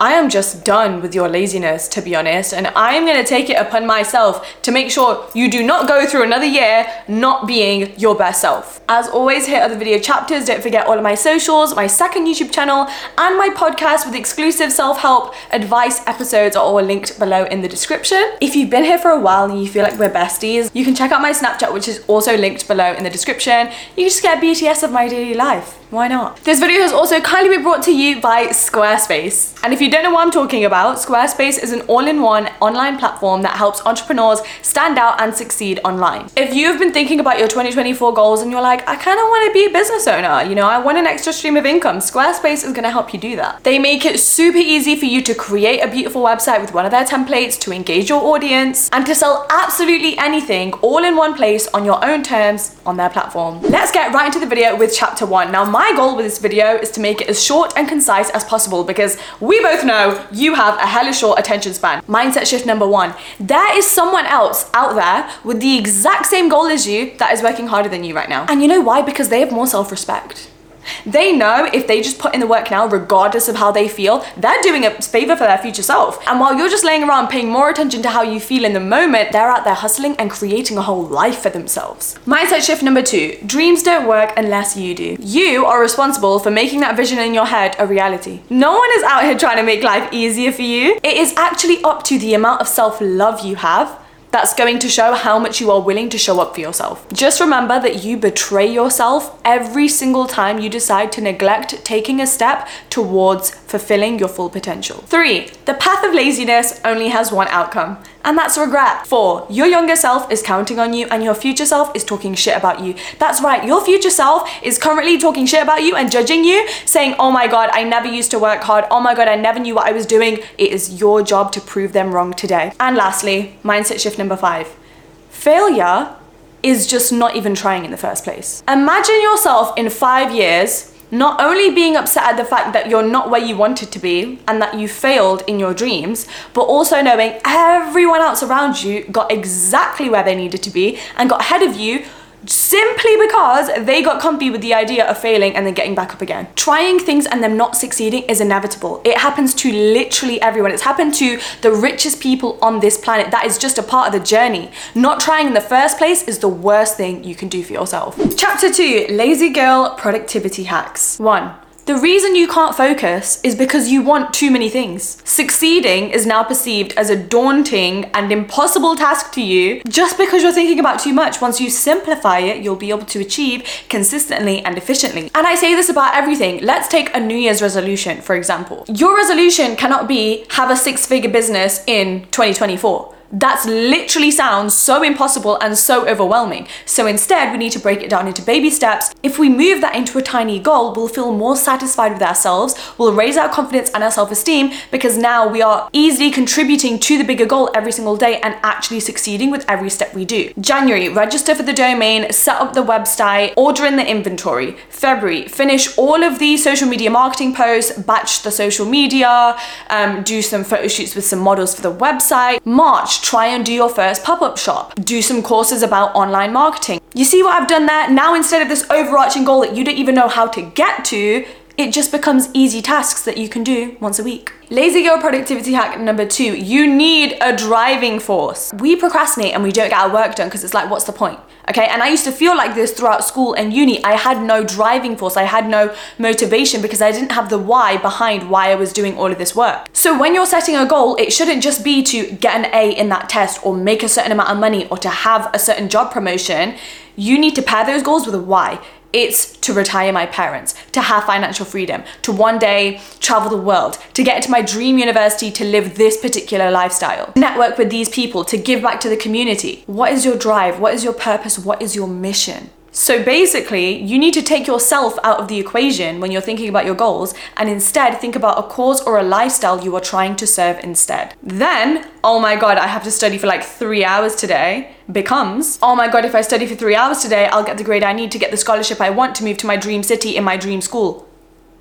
I am just done with your laziness, to be honest, and I'm gonna take it upon myself to make sure you do not go through another year not being your best self. As always, are the video chapters. Don't forget all of my socials, my second YouTube channel, and my podcast with exclusive self help advice episodes are all linked below in the description. If you've been here for a while and you feel like we're besties, you can check out my Snapchat, which is also linked below in the description. You can just get BTS of my daily life. Why not? This video has also kindly been brought to you by Squarespace. And if you don't know what I'm talking about, Squarespace is an all-in-one online platform that helps entrepreneurs stand out and succeed online. If you've been thinking about your 2024 goals and you're like, I kind of want to be a business owner, you know, I want an extra stream of income, Squarespace is going to help you do that. They make it super easy for you to create a beautiful website with one of their templates to engage your audience and to sell absolutely anything all in one place on your own terms on their platform. Let's get right into the video with chapter one. Now, my goal with this video is to make it as short and concise as possible because we both know you have a hella short attention span. Mindset shift number one. There is someone else out there with the exact same goal as you that is working harder than you right now. And you know why? Because they have more self-respect. They know if they just put in the work now, regardless of how they feel, they're doing a favor for their future self. And while you're just laying around paying more attention to how you feel in the moment, they're out there hustling and creating a whole life for themselves. Mindset shift number two dreams don't work unless you do. You are responsible for making that vision in your head a reality. No one is out here trying to make life easier for you. It is actually up to the amount of self love you have that's going to show how much you are willing to show up for yourself. Just remember that you betray yourself every single time you decide to neglect taking a step towards fulfilling your full potential. Three, the path of laziness only has one outcome, and that's regret. Four, your younger self is counting on you and your future self is talking shit about you. That's right, your future self is currently talking shit about you and judging you, saying, oh my god, I never used to work hard. Oh my god, I never knew what I was doing. It is your job to prove them wrong today. And lastly, mindset shift number five failure is just not even trying in the first place. Imagine yourself in five years not only being upset at the fact that you're not where you wanted to be and that you failed in your dreams, but also knowing everyone else around you got exactly where they needed to be and got ahead of you simply because they got comfy with the idea of failing and then getting back up again. Trying things and them not succeeding is inevitable. It happens to literally everyone. It's happened to the richest people on this planet. That is just a part of the journey. Not trying in the first place is the worst thing you can do for yourself. Chapter 2 Lazy Girl Productivity Hacks. 1. The reason you can't focus is because you want too many things. Succeeding is now perceived as a daunting and impossible task to you just because you're thinking about too much. Once you simplify it, you'll be able to achieve consistently and efficiently. And I say this about everything. Let's take a New Year's resolution, for example. Your resolution cannot be have a six figure business in 2024 that's literally sounds so impossible and so overwhelming. So instead, we need to break it down into baby steps. If we move that into a tiny goal, we'll feel more satisfied with ourselves, we'll raise our confidence and our self esteem because now we are easily contributing to the bigger goal every single day and actually succeeding with every step we do. January, register for the domain, set up the website, order in the inventory. February, finish all of the social media marketing posts, batch the social media, um, do some photo shoots with some models for the website. March, try and do your first pop up shop. Do some courses about online marketing. You see what I've done there? Now, instead of this overarching goal that you don't even know how to get to, it just becomes easy tasks that you can do once a week. Lazy girl productivity hack number two, you need a driving force. We procrastinate and we don't get our work done because it's like, what's the point? Okay, and I used to feel like this throughout school and uni. I had no driving force, I had no motivation because I didn't have the why behind why I was doing all of this work. So when you're setting a goal, it shouldn't just be to get an A in that test or make a certain amount of money or to have a certain job promotion. You need to pair those goals with a why. It's to retire my parents, to have financial freedom, to one day travel the world, to get into my dream university to live this particular lifestyle, network with these people, to give back to the community. What is your drive? What is your purpose? What is your mission? So basically, you need to take yourself out of the equation when you're thinking about your goals and instead think about a cause or a lifestyle you are trying to serve instead. Then, oh my god, I have to study for like three hours today becomes, oh my god, if I study for three hours today, I'll get the grade I need to get the scholarship I want to move to my dream city in my dream school.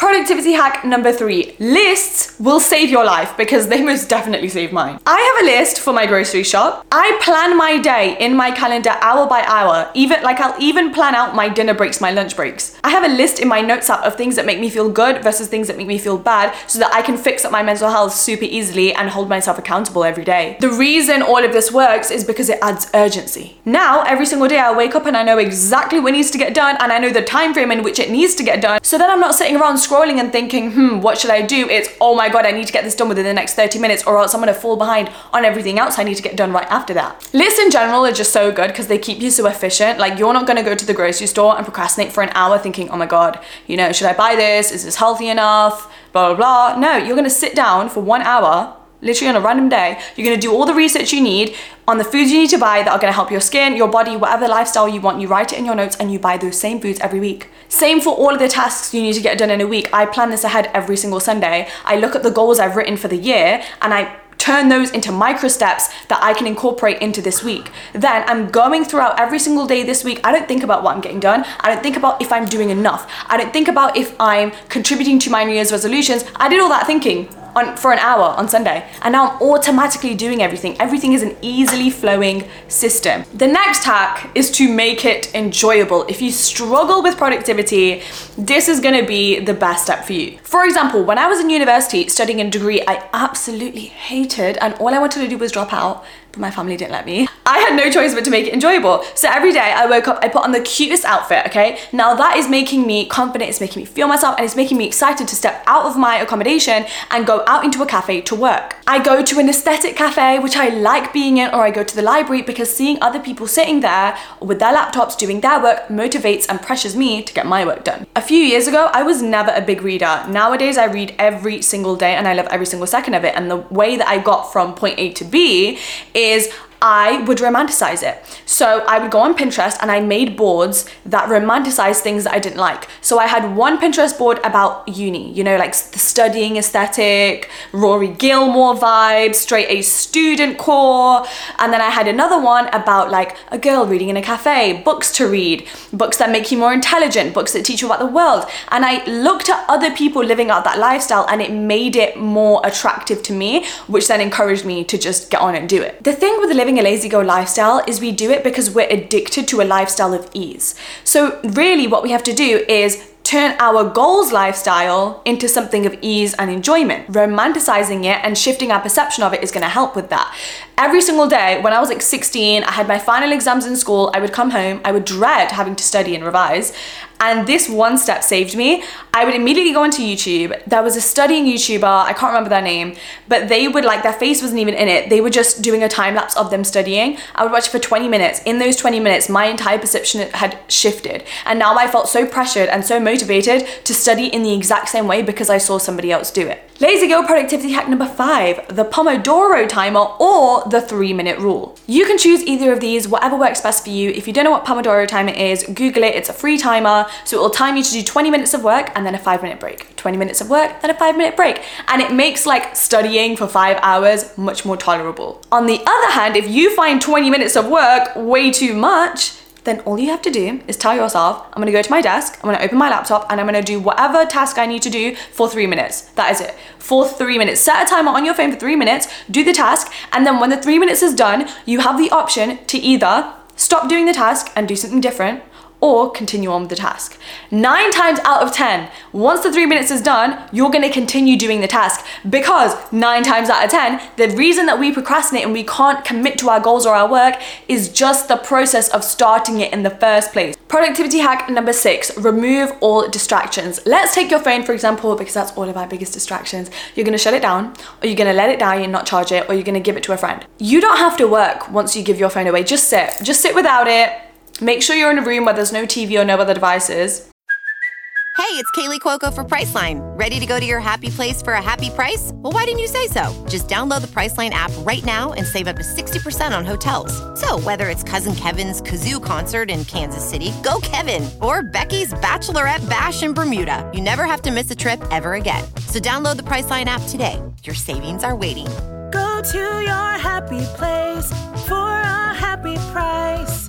Productivity hack number three lists will save your life because they most definitely save mine. I have a list for my grocery shop. I plan my day in my calendar hour by hour, even like I'll even plan out my dinner breaks, my lunch breaks. I have a list in my notes app of things that make me feel good versus things that make me feel bad so that I can fix up my mental health super easily and hold myself accountable every day. The reason all of this works is because it adds urgency. Now, every single day I wake up and I know exactly what needs to get done and I know the time frame in which it needs to get done so that I'm not sitting around scrolling and thinking, hmm, what should I do? It's, oh my God, I need to get this done within the next 30 minutes or else I'm gonna fall behind on everything else I need to get done right after that. Lists in general are just so good because they keep you so efficient. Like you're not gonna go to the grocery store and procrastinate for an hour thinking, oh my God, you know, should I buy this? Is this healthy enough? Blah, blah, blah. No, you're gonna sit down for one hour literally on a random day. You're gonna do all the research you need on the foods you need to buy that are gonna help your skin, your body, whatever lifestyle you want. You write it in your notes and you buy those same foods every week. Same for all of the tasks you need to get done in a week. I plan this ahead every single Sunday. I look at the goals I've written for the year and I turn those into micro steps that I can incorporate into this week. Then I'm going throughout every single day this week. I don't think about what I'm getting done. I don't think about if I'm doing enough. I don't think about if I'm contributing to my New Year's resolutions. I did all that thinking on for an hour on Sunday. And now I'm automatically doing everything. Everything is an easily flowing system. The next hack is to make it enjoyable. If you struggle with productivity, this is gonna be the best step for you. For example, when I was in university studying a degree I absolutely hated and all I wanted to do was drop out but my family didn't let me. I had no choice but to make it enjoyable. So every day I woke up, I put on the cutest outfit, okay? Now that is making me confident, it's making me feel myself, and it's making me excited to step out of my accommodation and go out into a cafe to work. I go to an aesthetic cafe, which I like being in, or I go to the library because seeing other people sitting there with their laptops doing their work motivates and pressures me to get my work done. A few years ago, I was never a big reader. Nowadays, I read every single day and I love every single second of it. And the way that I got from point A to B is I would romanticize it. So I would go on Pinterest and I made boards that romanticized things that I didn't like. So I had one Pinterest board about uni, you know, like the studying aesthetic, Rory Gilmore vibes, straight A student core. And then I had another one about like a girl reading in a cafe, books to read, books that make you more intelligent, books that teach you about the world. And I looked at other people living out that lifestyle and it made it more attractive to me, which then encouraged me to just get on and do it. The thing with living living a lazy go lifestyle is we do it because we're addicted to a lifestyle of ease. So, really, what we have to do is turn our goals lifestyle into something of ease and enjoyment. Romanticizing it and shifting our perception of it is going to help with that. Every single day, when I was like 16, I had my final exams in school, I would come home, I would dread having to study and revise. And this one step saved me. I would immediately go onto YouTube. There was a studying YouTuber, I can't remember their name, but they would like, their face wasn't even in it. They were just doing a time lapse of them studying. I would watch it for 20 minutes. In those 20 minutes, my entire perception had shifted. And now I felt so pressured and so motivated to study in the exact same way because I saw somebody else do it. Lazy Girl productivity hack number five, the Pomodoro timer or the three minute rule. You can choose either of these, whatever works best for you. If you don't know what Pomodoro timer is, Google it. It's a free timer. So it will time you to do 20 minutes of work and then a five minute break. 20 minutes of work, then a five minute break. And it makes like studying for five hours much more tolerable. On the other hand, if you find 20 minutes of work way too much, then all you have to do is tell yourself, I'm gonna go to my desk, I'm gonna open my laptop, and I'm gonna do whatever task I need to do for three minutes. That is it. For three minutes. Set a timer on your phone for three minutes, do the task, and then when the three minutes is done, you have the option to either stop doing the task and do something different, or continue on with the task. Nine times out of 10, once the three minutes is done, you're gonna continue doing the task because nine times out of 10, the reason that we procrastinate and we can't commit to our goals or our work is just the process of starting it in the first place. Productivity hack number six, remove all distractions. Let's take your phone, for example, because that's all of our biggest distractions. You're gonna shut it down, or you're gonna let it die and not charge it, or you're gonna give it to a friend. You don't have to work once you give your phone away. Just sit. Just sit without it Make sure you're in a room where there's no TV or no other devices. Hey, it's Kaley Cuoco for Priceline. Ready to go to your happy place for a happy price? Well, why didn't you say so? Just download the Priceline app right now and save up to 60% on hotels. So, whether it's Cousin Kevin's Kazoo concert in Kansas City, go Kevin, or Becky's Bachelorette Bash in Bermuda, you never have to miss a trip ever again. So, download the Priceline app today. Your savings are waiting. Go to your happy place for a happy price.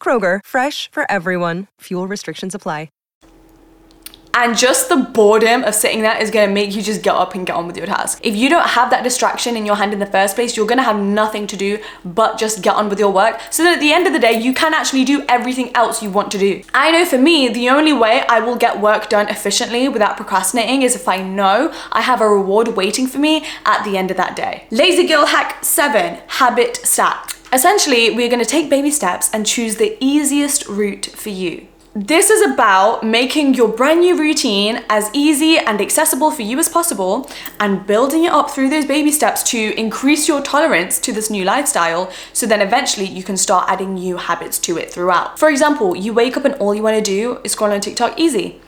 Kroger, fresh for everyone. Fuel restrictions apply. And just the boredom of sitting there is gonna make you just get up and get on with your task. If you don't have that distraction in your hand in the first place, you're gonna have nothing to do but just get on with your work so that at the end of the day, you can actually do everything else you want to do. I know for me, the only way I will get work done efficiently without procrastinating is if I know I have a reward waiting for me at the end of that day. Lazy Girl Hack 7 Habit Stack. Essentially, we're gonna take baby steps and choose the easiest route for you. This is about making your brand new routine as easy and accessible for you as possible and building it up through those baby steps to increase your tolerance to this new lifestyle so then eventually you can start adding new habits to it throughout. For example, you wake up and all you want to do is scroll on TikTok easy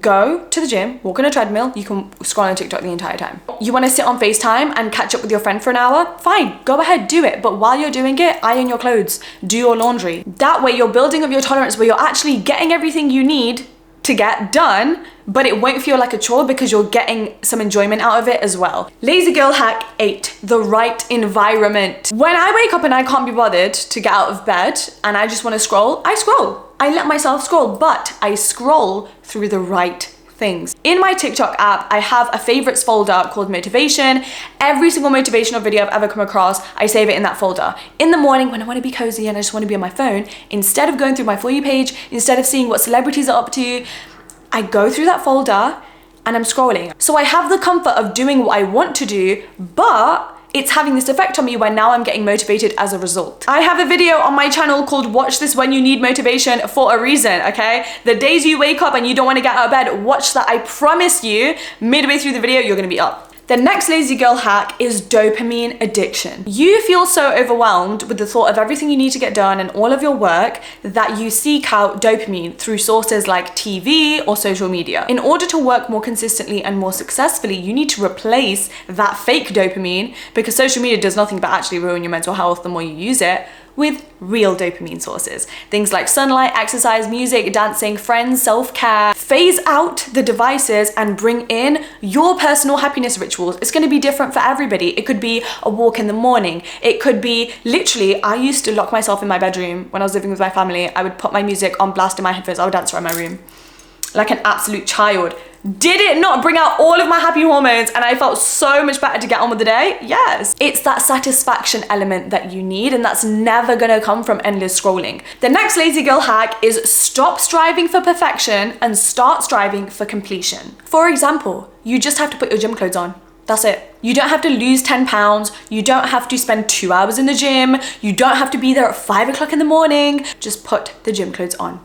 go to the gym, walk on a treadmill, you can scroll on TikTok the entire time. You want to sit on FaceTime and catch up with your friend for an hour? Fine, go ahead, do it. But while you're doing it, iron your clothes, do your laundry. That way, you're building up your tolerance where you're actually getting everything you need to get done, but it won't feel like a chore because you're getting some enjoyment out of it as well. Lazy girl hack eight, the right environment. When I wake up and I can't be bothered to get out of bed and I just want to scroll, I scroll. I let myself scroll, but I scroll through the right things. In my TikTok app, I have a favorites folder called motivation. Every single motivational video I've ever come across, I save it in that folder. In the morning when I want to be cozy and I just want to be on my phone, instead of going through my For You page, instead of seeing what celebrities are up to, I go through that folder and I'm scrolling. So I have the comfort of doing what I want to do, but it's having this effect on me where now I'm getting motivated as a result. I have a video on my channel called Watch This When You Need Motivation for a reason, okay? The days you wake up and you don't want to get out of bed, watch that. I promise you, midway through the video, you're gonna be up. The next lazy girl hack is dopamine addiction. You feel so overwhelmed with the thought of everything you need to get done and all of your work that you seek out dopamine through sources like TV or social media. In order to work more consistently and more successfully, you need to replace that fake dopamine because social media does nothing but actually ruin your mental health the more you use it with real dopamine sources. Things like sunlight, exercise, music, dancing, friends, self care. Phase out the devices and bring in your personal happiness rituals. It's gonna be different for everybody. It could be a walk in the morning. It could be literally, I used to lock myself in my bedroom when I was living with my family. I would put my music on blast in my headphones. I would dance around my room like an absolute child. Did it not bring out all of my happy hormones and I felt so much better to get on with the day? Yes. It's that satisfaction element that you need and that's never gonna come from endless scrolling. The next lazy girl hack is stop striving for perfection and start striving for completion. For example, you just have to put your gym clothes on. That's it. You don't have to lose 10 pounds. You don't have to spend two hours in the gym. You don't have to be there at five o'clock in the morning. Just put the gym clothes on.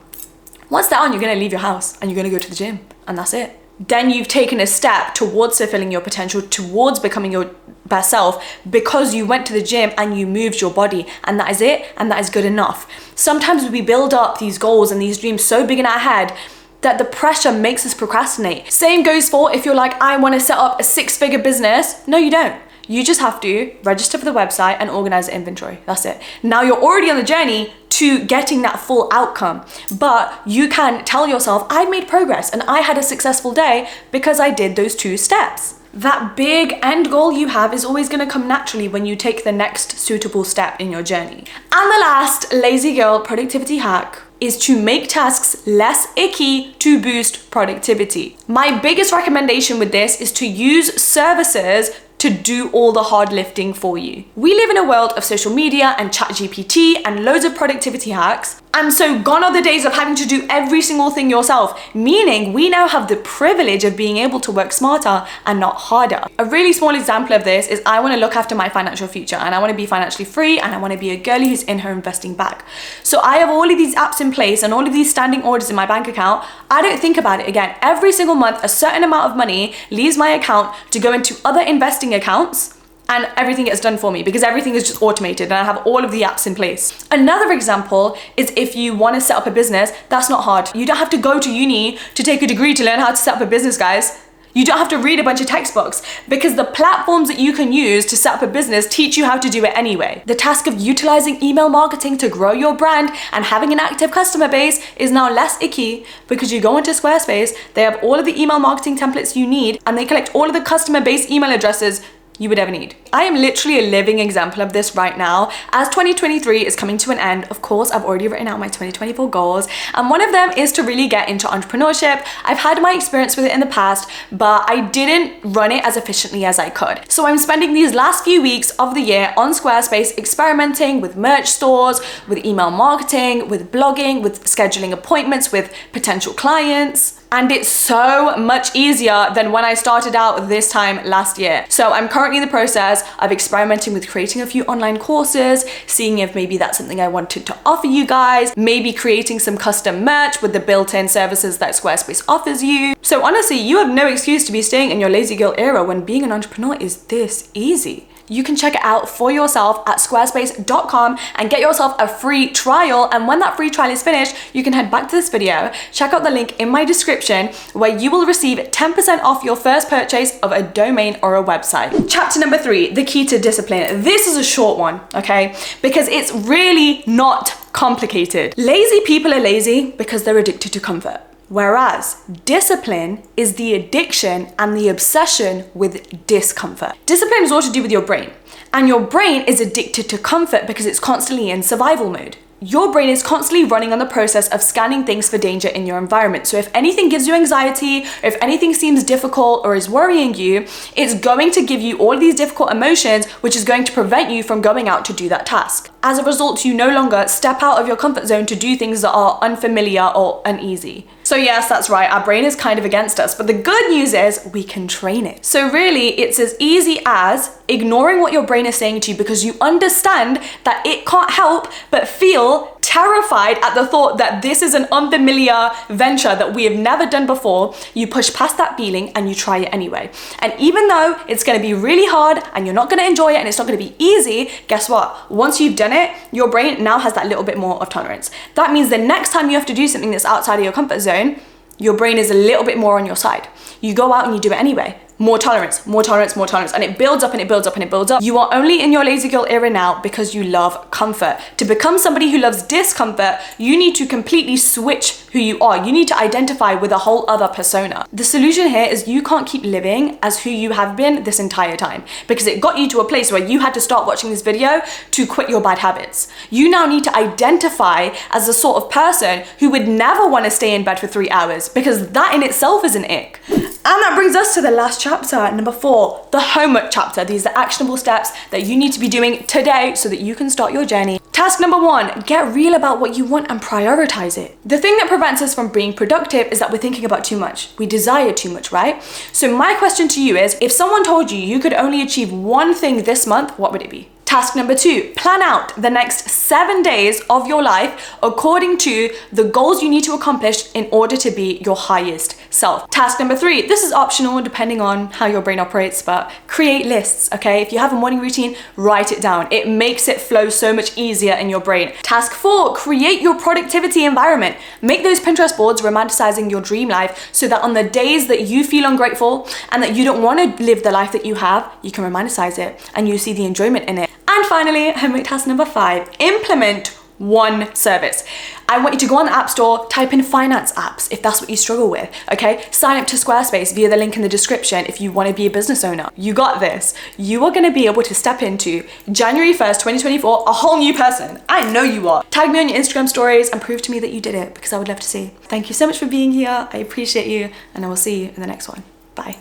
Once they're on, you're gonna leave your house and you're gonna go to the gym, and that's it. Then you've taken a step towards fulfilling your potential, towards becoming your best self because you went to the gym and you moved your body, and that is it, and that is good enough. Sometimes we build up these goals and these dreams so big in our head that the pressure makes us procrastinate. Same goes for if you're like, I wanna set up a six figure business. No, you don't You just have to register for the website and organize the inventory. That's it. Now you're already on the journey to getting that full outcome. But you can tell yourself, I made progress and I had a successful day because I did those two steps. That big end goal you have is always going to come naturally when you take the next suitable step in your journey. And the last lazy girl productivity hack is to make tasks less icky to boost productivity. My biggest recommendation with this is to use services to do all the hard lifting for you. We live in a world of social media and ChatGPT and loads of productivity hacks. And so gone are the days of having to do every single thing yourself, meaning we now have the privilege of being able to work smarter and not harder. A really small example of this is I want to look after my financial future and I want to be financially free and I want to be a girlie who's in her investing bag. So I have all of these apps in place and all of these standing orders in my bank account. I don't think about it again. Every single month, a certain amount of money leaves my account to go into other investing accounts and everything gets done for me because everything is just automated and I have all of the apps in place. Another example is if you want to set up a business, that's not hard. You don't have to go to uni to take a degree to learn how to set up a business, guys. You don't have to read a bunch of textbooks because the platforms that you can use to set up a business teach you how to do it anyway. The task of utilizing email marketing to grow your brand and having an active customer base is now less icky because you go into Squarespace, they have all of the email marketing templates you need, and they collect all of the customer base email addresses you would ever need. I am literally a living example of this right now. As 2023 is coming to an end, of course, I've already written out my 2024 goals, and one of them is to really get into entrepreneurship. I've had my experience with it in the past, but I didn't run it as efficiently as I could. So I'm spending these last few weeks of the year on Squarespace experimenting with merch stores, with email marketing, with blogging, with scheduling appointments with potential clients and it's so much easier than when I started out this time last year. So I'm currently in the process of experimenting with creating a few online courses, seeing if maybe that's something I wanted to offer you guys, maybe creating some custom merch with the built-in services that Squarespace offers you. So honestly, you have no excuse to be staying in your lazy girl era when being an entrepreneur is this easy you can check it out for yourself at squarespace.com and get yourself a free trial. And when that free trial is finished, you can head back to this video, check out the link in my description where you will receive 10% off your first purchase of a domain or a website. Chapter number three, the key to discipline. This is a short one, okay? Because it's really not complicated. Lazy people are lazy because they're addicted to comfort. Whereas discipline is the addiction and the obsession with discomfort. Discipline is all to do with your brain, and your brain is addicted to comfort because it's constantly in survival mode your brain is constantly running on the process of scanning things for danger in your environment. So if anything gives you anxiety, if anything seems difficult or is worrying you, it's going to give you all these difficult emotions, which is going to prevent you from going out to do that task. As a result, you no longer step out of your comfort zone to do things that are unfamiliar or uneasy. So yes, that's right, our brain is kind of against us, but the good news is we can train it. So really, it's as easy as ignoring what your brain is saying to you because you understand that it can't help but feel terrified at the thought that this is an unfamiliar venture that we have never done before, you push past that feeling and you try it anyway. And even though it's gonna be really hard and you're not gonna enjoy it and it's not gonna be easy, guess what? Once you've done it, your brain now has that little bit more of tolerance. That means the next time you have to do something that's outside of your comfort zone, your brain is a little bit more on your side. You go out and you do it anyway more tolerance, more tolerance, more tolerance. And it builds up and it builds up and it builds up. You are only in your lazy girl era now because you love comfort. To become somebody who loves discomfort, you need to completely switch who you are. You need to identify with a whole other persona. The solution here is you can't keep living as who you have been this entire time because it got you to a place where you had to start watching this video to quit your bad habits. You now need to identify as the sort of person who would never want to stay in bed for three hours because that in itself is an ick. And that brings us to the last chapter, number four, the homework chapter. These are actionable steps that you need to be doing today so that you can start your journey. Task number one, get real about what you want and prioritize it. The thing that prevents us from being productive is that we're thinking about too much. We desire too much, right? So my question to you is, if someone told you you could only achieve one thing this month, what would it be? Task number two, plan out the next seven days of your life according to the goals you need to accomplish in order to be your highest self. Task number three, this is optional depending on how your brain operates, but create lists, okay? If you have a morning routine, write it down. It makes it flow so much easier in your brain. Task four, create your productivity environment. Make those Pinterest boards romanticizing your dream life so that on the days that you feel ungrateful and that you don't want to live the life that you have, you can romanticize it and you see the enjoyment in it. Finally, homework task number five, implement one service. I want you to go on the App Store, type in finance apps if that's what you struggle with, okay? Sign up to Squarespace via the link in the description if you want to be a business owner. You got this. You are going to be able to step into January 1st, 2024, a whole new person. I know you are. Tag me on your Instagram stories and prove to me that you did it because I would love to see. Thank you so much for being here. I appreciate you and I will see you in the next one. Bye.